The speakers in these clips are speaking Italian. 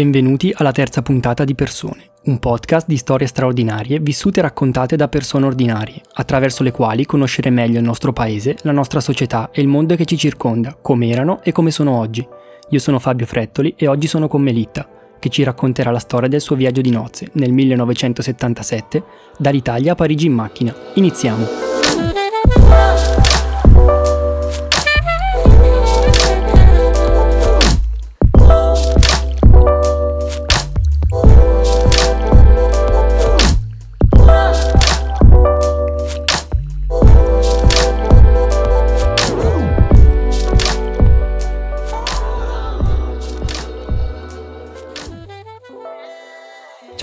Benvenuti alla terza puntata di Persone, un podcast di storie straordinarie vissute e raccontate da persone ordinarie, attraverso le quali conoscere meglio il nostro paese, la nostra società e il mondo che ci circonda, come erano e come sono oggi. Io sono Fabio Frettoli e oggi sono con Melitta, che ci racconterà la storia del suo viaggio di nozze nel 1977 dall'Italia a Parigi in macchina. Iniziamo!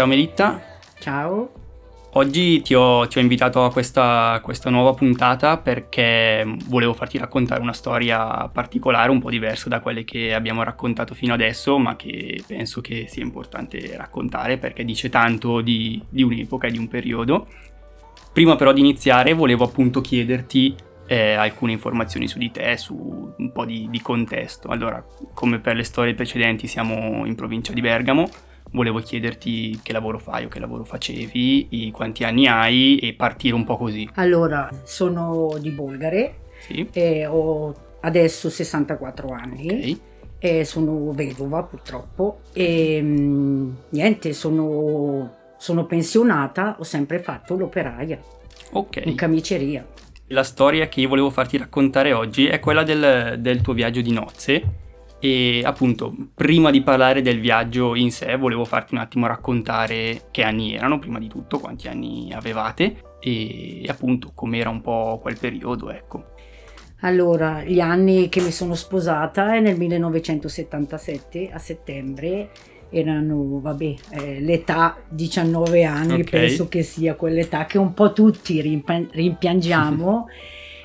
Melitta. Ciao. Oggi ti ho, ti ho invitato a questa, questa, nuova puntata perché volevo farti raccontare una storia particolare, un po' diversa da quelle che abbiamo raccontato fino adesso, ma che penso che sia importante raccontare perché dice tanto di, di un'epoca e di un periodo. Prima però di iniziare volevo appunto chiederti eh, alcune informazioni su di te, su un po' di, di contesto. Allora, come per le storie precedenti siamo in provincia di Bergamo, volevo chiederti che lavoro fai o che lavoro facevi, quanti anni hai e partire un po' così. Allora, sono di Bolgare, sì. ho adesso 64 anni. Okay. E sono vedova purtroppo e niente, sono, sono pensionata, ho sempre fatto l'operaia Ok. in camiceria. La storia che io volevo farti raccontare oggi è quella del, del tuo viaggio di nozze e appunto, prima di parlare del viaggio in sé, volevo farti un attimo raccontare che anni erano, prima di tutto, quanti anni avevate e appunto com'era un po' quel periodo, ecco. Allora, gli anni che mi sono sposata è nel 1977 a settembre erano, vabbè, eh, l'età 19 anni, okay. penso che sia quell'età che un po' tutti rimpiangiamo.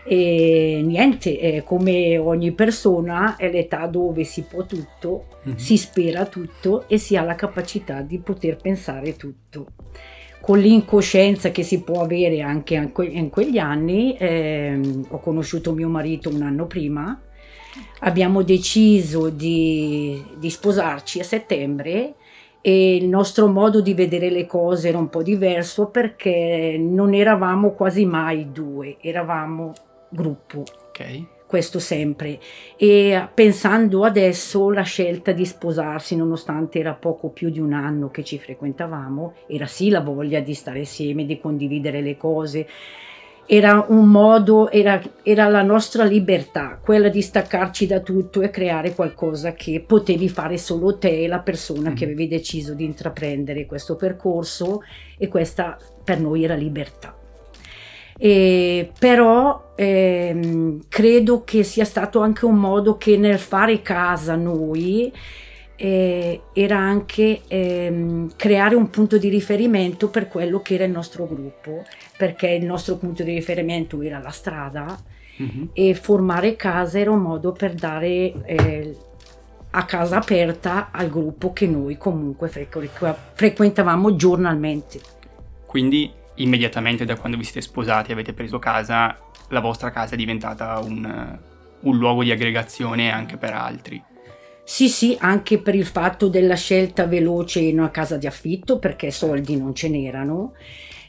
E niente, eh, come ogni persona è l'età dove si può tutto, mm-hmm. si spera tutto e si ha la capacità di poter pensare tutto. Con l'incoscienza che si può avere anche in quegli anni, eh, ho conosciuto mio marito un anno prima, abbiamo deciso di, di sposarci a settembre e il nostro modo di vedere le cose era un po' diverso perché non eravamo quasi mai due, eravamo gruppo. Ok. Questo sempre. E pensando adesso la scelta di sposarsi, nonostante era poco più di un anno che ci frequentavamo, era sì la voglia di stare insieme, di condividere le cose. Era un modo, era, era la nostra libertà, quella di staccarci da tutto e creare qualcosa che potevi fare solo te e la persona mm. che avevi deciso di intraprendere questo percorso e questa per noi era libertà. Eh, però ehm, credo che sia stato anche un modo che nel fare casa noi eh, era anche ehm, creare un punto di riferimento per quello che era il nostro gruppo, perché il nostro punto di riferimento era la strada mm-hmm. e formare casa era un modo per dare eh, a casa aperta al gruppo che noi comunque frequ- frequentavamo giornalmente. Quindi immediatamente da quando vi siete sposati e avete preso casa, la vostra casa è diventata un, un luogo di aggregazione anche per altri. Sì, sì, anche per il fatto della scelta veloce in una casa di affitto, perché soldi non ce n'erano.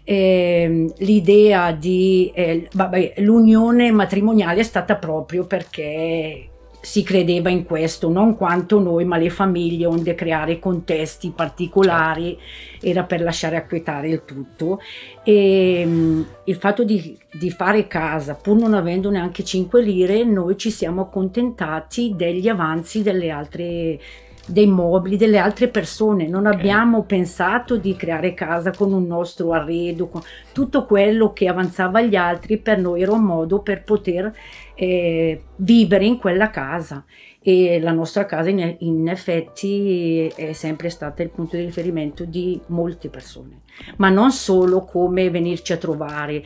Eh, l'idea di eh, vabbè, l'unione matrimoniale è stata proprio perché si credeva in questo, non quanto noi, ma le famiglie, onde creare contesti particolari, certo. era per lasciare acquietare il tutto. E um, il fatto di, di, fare casa, pur non avendo neanche 5 lire, noi ci siamo accontentati degli avanzi delle altre dei mobili delle altre persone, non okay. abbiamo pensato di creare casa con un nostro arredo, con tutto quello che avanzava agli altri per noi era un modo per poter eh, vivere in quella casa. E la nostra casa in, in, effetti è sempre stata il punto di riferimento di molte persone, ma non solo come venirci a trovare,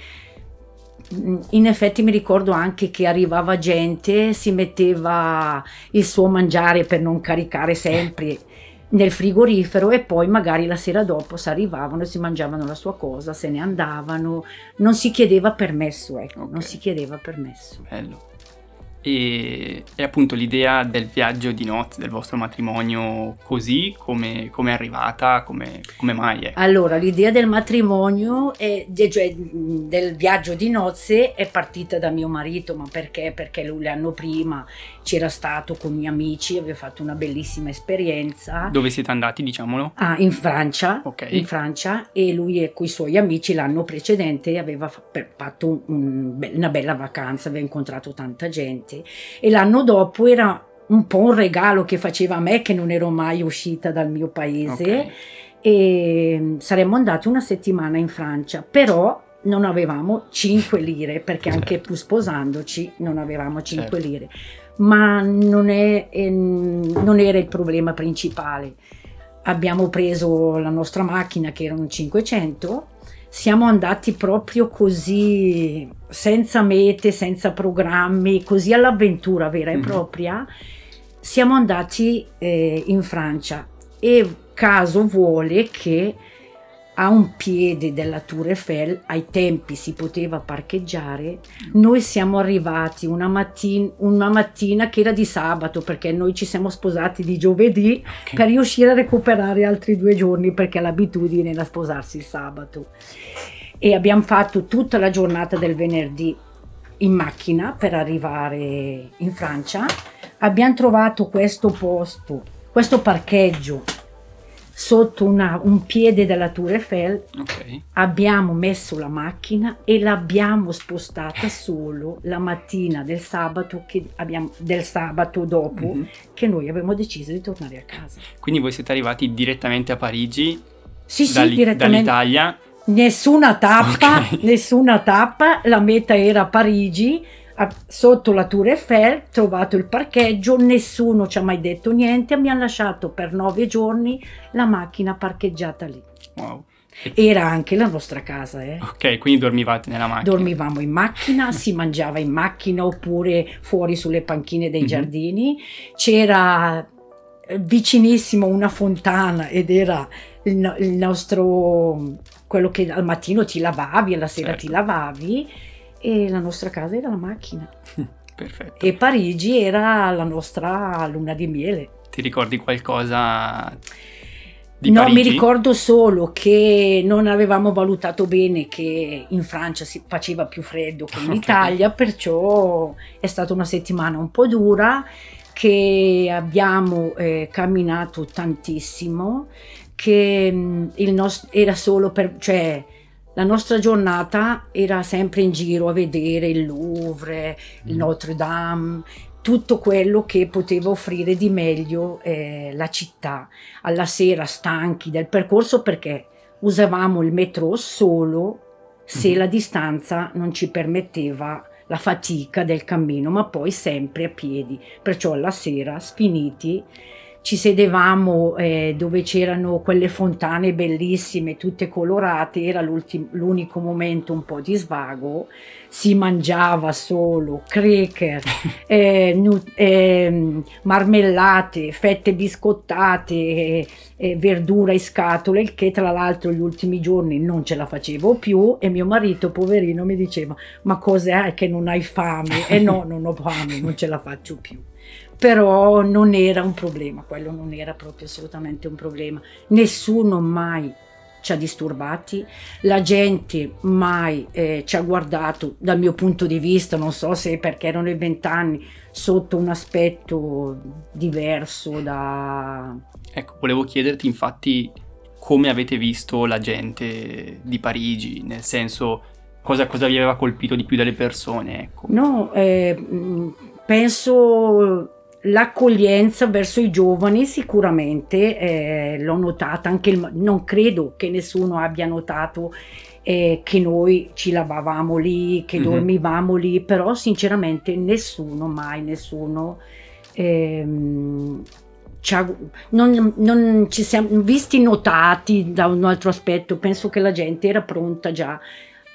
in effetti mi ricordo anche che arrivava gente, si metteva il suo mangiare per non caricare sempre nel frigorifero e poi magari la sera dopo si arrivavano e si mangiavano la sua cosa, se ne andavano, non si chiedeva permesso, ecco, okay. non si chiedeva permesso. Bello. E, e, appunto l'idea del viaggio di nozze, del vostro matrimonio così, come è arrivata, come, come mai è? Allora, l'idea del matrimonio, è, cioè del viaggio di nozze è partita da mio marito, ma perché? Perché lui l'anno prima c'era stato con i miei amici, aveva fatto una bellissima esperienza. Dove siete andati, diciamolo? Ah, in Francia, okay. in Francia e lui e con i suoi amici l'anno precedente aveva fatto un, una bella vacanza, aveva incontrato tanta gente e l'anno dopo era un po' un regalo che faceva a me che non ero mai uscita dal mio paese okay. e saremmo andati una settimana in Francia, però non avevamo 5 lire perché certo. anche sposandoci non avevamo 5 certo. lire ma non, è, eh, non era il problema principale. Abbiamo preso la nostra macchina che erano 500, siamo andati proprio così, senza mete, senza programmi, così all'avventura vera e mm-hmm. propria. Siamo andati eh, in Francia e caso vuole che a un piede della Tour Eiffel, ai tempi si poteva parcheggiare, noi siamo arrivati una, mattin- una mattina che era di sabato perché noi ci siamo sposati di giovedì okay. per riuscire a recuperare altri due giorni perché l'abitudine era sposarsi il sabato. E abbiamo fatto tutta la giornata del venerdì in macchina per arrivare in Francia. Abbiamo trovato questo posto, questo parcheggio sotto una, un piede della Tour Eiffel, okay. abbiamo messo la macchina e l'abbiamo spostata solo la mattina del sabato, abbiamo, del sabato dopo mm-hmm. che noi abbiamo deciso di tornare a casa. Quindi voi siete arrivati direttamente a Parigi? Sì, sì, direttamente. Dall'Italia? Nessuna tappa, okay. nessuna tappa, la meta era Parigi sotto la Tour Eiffel, trovato il parcheggio, nessuno ci ha mai detto niente, mi hanno lasciato per nove giorni la macchina parcheggiata lì. Wow. Era anche la nostra casa, eh. Ok, quindi dormivate nella macchina? Dormivamo in macchina, si mangiava in macchina oppure fuori sulle panchine dei mm-hmm. giardini. C'era eh, vicinissimo una fontana ed era il, il, nostro quello che al mattino ti lavavi, alla sera certo. ti lavavi e la nostra casa era la macchina. Perfetto. E Parigi era la nostra luna di miele. Ti ricordi qualcosa di no, Parigi? mi ricordo solo che non avevamo valutato bene che in Francia si faceva più freddo che in okay. Italia, perciò è stata una settimana un po' dura che abbiamo eh, camminato tantissimo, che mh, mm, il nostro era solo per... Cioè, la nostra giornata era sempre in giro a vedere il Louvre, il mm. Notre Dame, tutto quello che poteva offrire di meglio eh, la città. Alla sera stanchi del percorso perché usavamo il metro solo se mm-hmm. la distanza non ci permetteva la fatica del cammino, ma poi sempre a piedi. Perciò alla sera, sfiniti, ci sedevamo eh, dove c'erano quelle fontane bellissime, tutte colorate, era l'unico momento un po' di svago, si mangiava solo cracker, eh, nu- eh, marmellate, fette biscottate, eh, eh, verdura in scatole, il che tra l'altro gli ultimi giorni non ce la facevo più e mio marito, poverino, mi diceva ma cos'è che non hai fame? E no, non ho fame, non ce la faccio più però non era un problema, quello non era proprio assolutamente un problema. Nessuno mai ci ha disturbati, la gente mai eh, ci ha guardato dal mio punto di vista, non so se perché erano i vent'anni, sotto un aspetto diverso da... Ecco, volevo chiederti infatti come avete visto la gente di Parigi, nel senso cosa, cosa vi aveva colpito di più dalle persone? Ecco. No, eh, penso L'accoglienza verso i giovani sicuramente eh, l'ho notata, anche il, non credo che nessuno abbia notato eh, che noi ci lavavamo lì, che mm-hmm. dormivamo lì, però sinceramente nessuno, mai nessuno ehm, non, non, ci siamo visti notati da un altro aspetto, penso che la gente era pronta già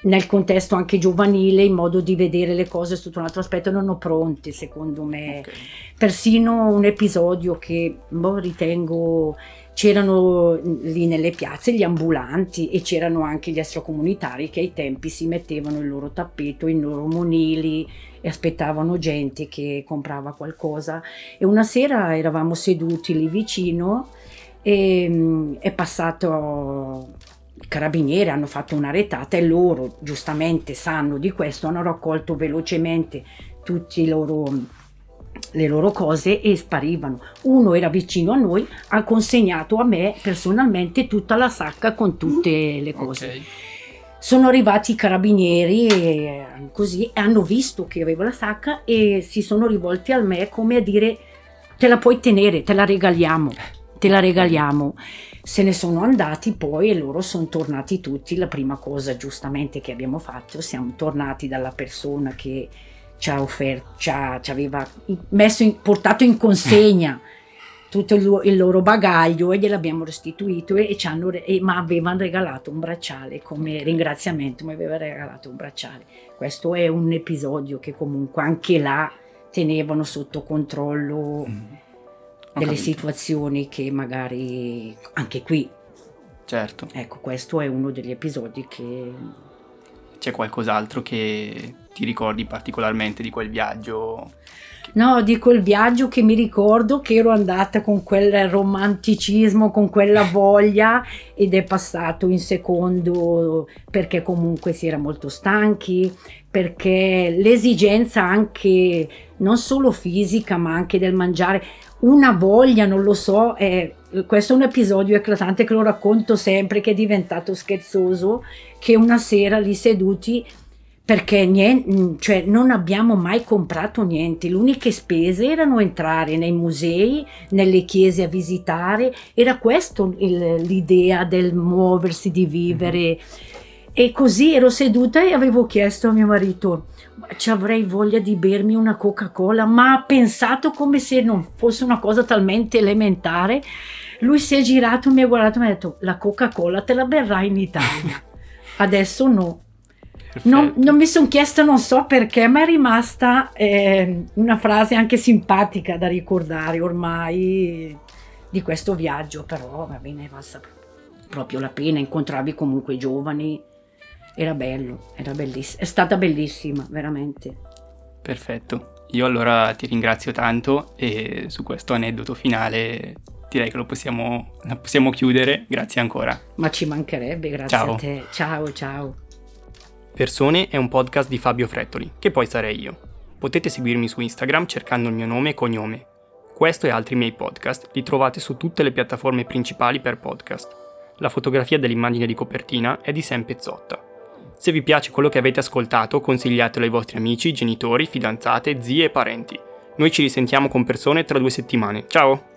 nel contesto anche giovanile in modo di vedere le cose sotto un altro aspetto erano pronti secondo me okay. persino un episodio che boh, ritengo c'erano lì nelle piazze gli ambulanti e c'erano anche gli extracomunitari che ai tempi si mettevano il loro tappeto, i loro monili e aspettavano gente che comprava qualcosa. E una sera eravamo seduti lì vicino e mm, è passato i carabinieri hanno fatto una retata e loro giustamente sanno di questo, hanno raccolto velocemente tutti i loro le loro cose e sparivano. Uno era vicino a noi, ha consegnato a me personalmente tutta la sacca con tutte le cose. Okay. Sono arrivati i carabinieri e così e hanno visto che avevo la sacca e si sono rivolti a me come a dire te la puoi tenere, te la regaliamo, te la regaliamo. Se ne sono andati poi e loro sono tornati tutti. La prima cosa giustamente che abbiamo fatto, siamo tornati dalla persona che ci ha offerto, ci, ha, ci aveva messo in, portato in consegna tutto il, il, loro bagaglio e gliel'abbiamo restituito e, e ci hanno, e, ma avevano regalato un bracciale come ringraziamento, mi aveva regalato un bracciale. Questo è un episodio che comunque anche là tenevano sotto controllo mm. Delle situazioni che magari anche qui. Certo. Ecco, questo è uno degli episodi che... C'è qualcos'altro che ti ricordi particolarmente di quel viaggio? No, di quel viaggio che mi ricordo che ero andata con quel romanticismo, con quella voglia ed è passato in secondo perché comunque si era molto stanchi, perché l'esigenza anche non solo fisica ma anche del mangiare, una voglia, non lo so, è, questo è un episodio eclatante che lo racconto sempre che è diventato scherzoso, che una sera lì seduti perché niente, cioè non abbiamo mai comprato niente, le uniche spese erano entrare nei musei, nelle chiese a visitare, era questa l'idea del muoversi, di vivere. Mm-hmm. E così ero seduta e avevo chiesto a mio marito, ci avrei voglia di bermi una Coca-Cola, ma ha pensato come se non fosse una cosa talmente elementare. Lui si è girato, mi ha guardato e mi ha detto, la Coca-Cola te la berrai in Italia. Adesso no, non, non, mi sono chiesto, non so perché, ma è rimasta eh, una frase anche simpatica da ricordare ormai di questo viaggio, però va bene, è valsa proprio la pena, incontravi comunque i giovani, era bello, era bellissimo, è stata bellissima, veramente. Perfetto, io allora ti ringrazio tanto e su questo aneddoto finale direi che lo possiamo, lo possiamo chiudere, grazie ancora. Ma ci mancherebbe, grazie ciao. a te, ciao ciao. Persone è un podcast di Fabio Frettoli, che poi sarei io. Potete seguirmi su Instagram cercando il mio nome e cognome. Questo e altri miei podcast li trovate su tutte le piattaforme principali per podcast. La fotografia dell'immagine di copertina è di Sam Pezzotta. Se vi piace quello che avete ascoltato, consigliatelo ai vostri amici, genitori, fidanzate, zie e parenti. Noi ci risentiamo con persone tra due settimane. Ciao!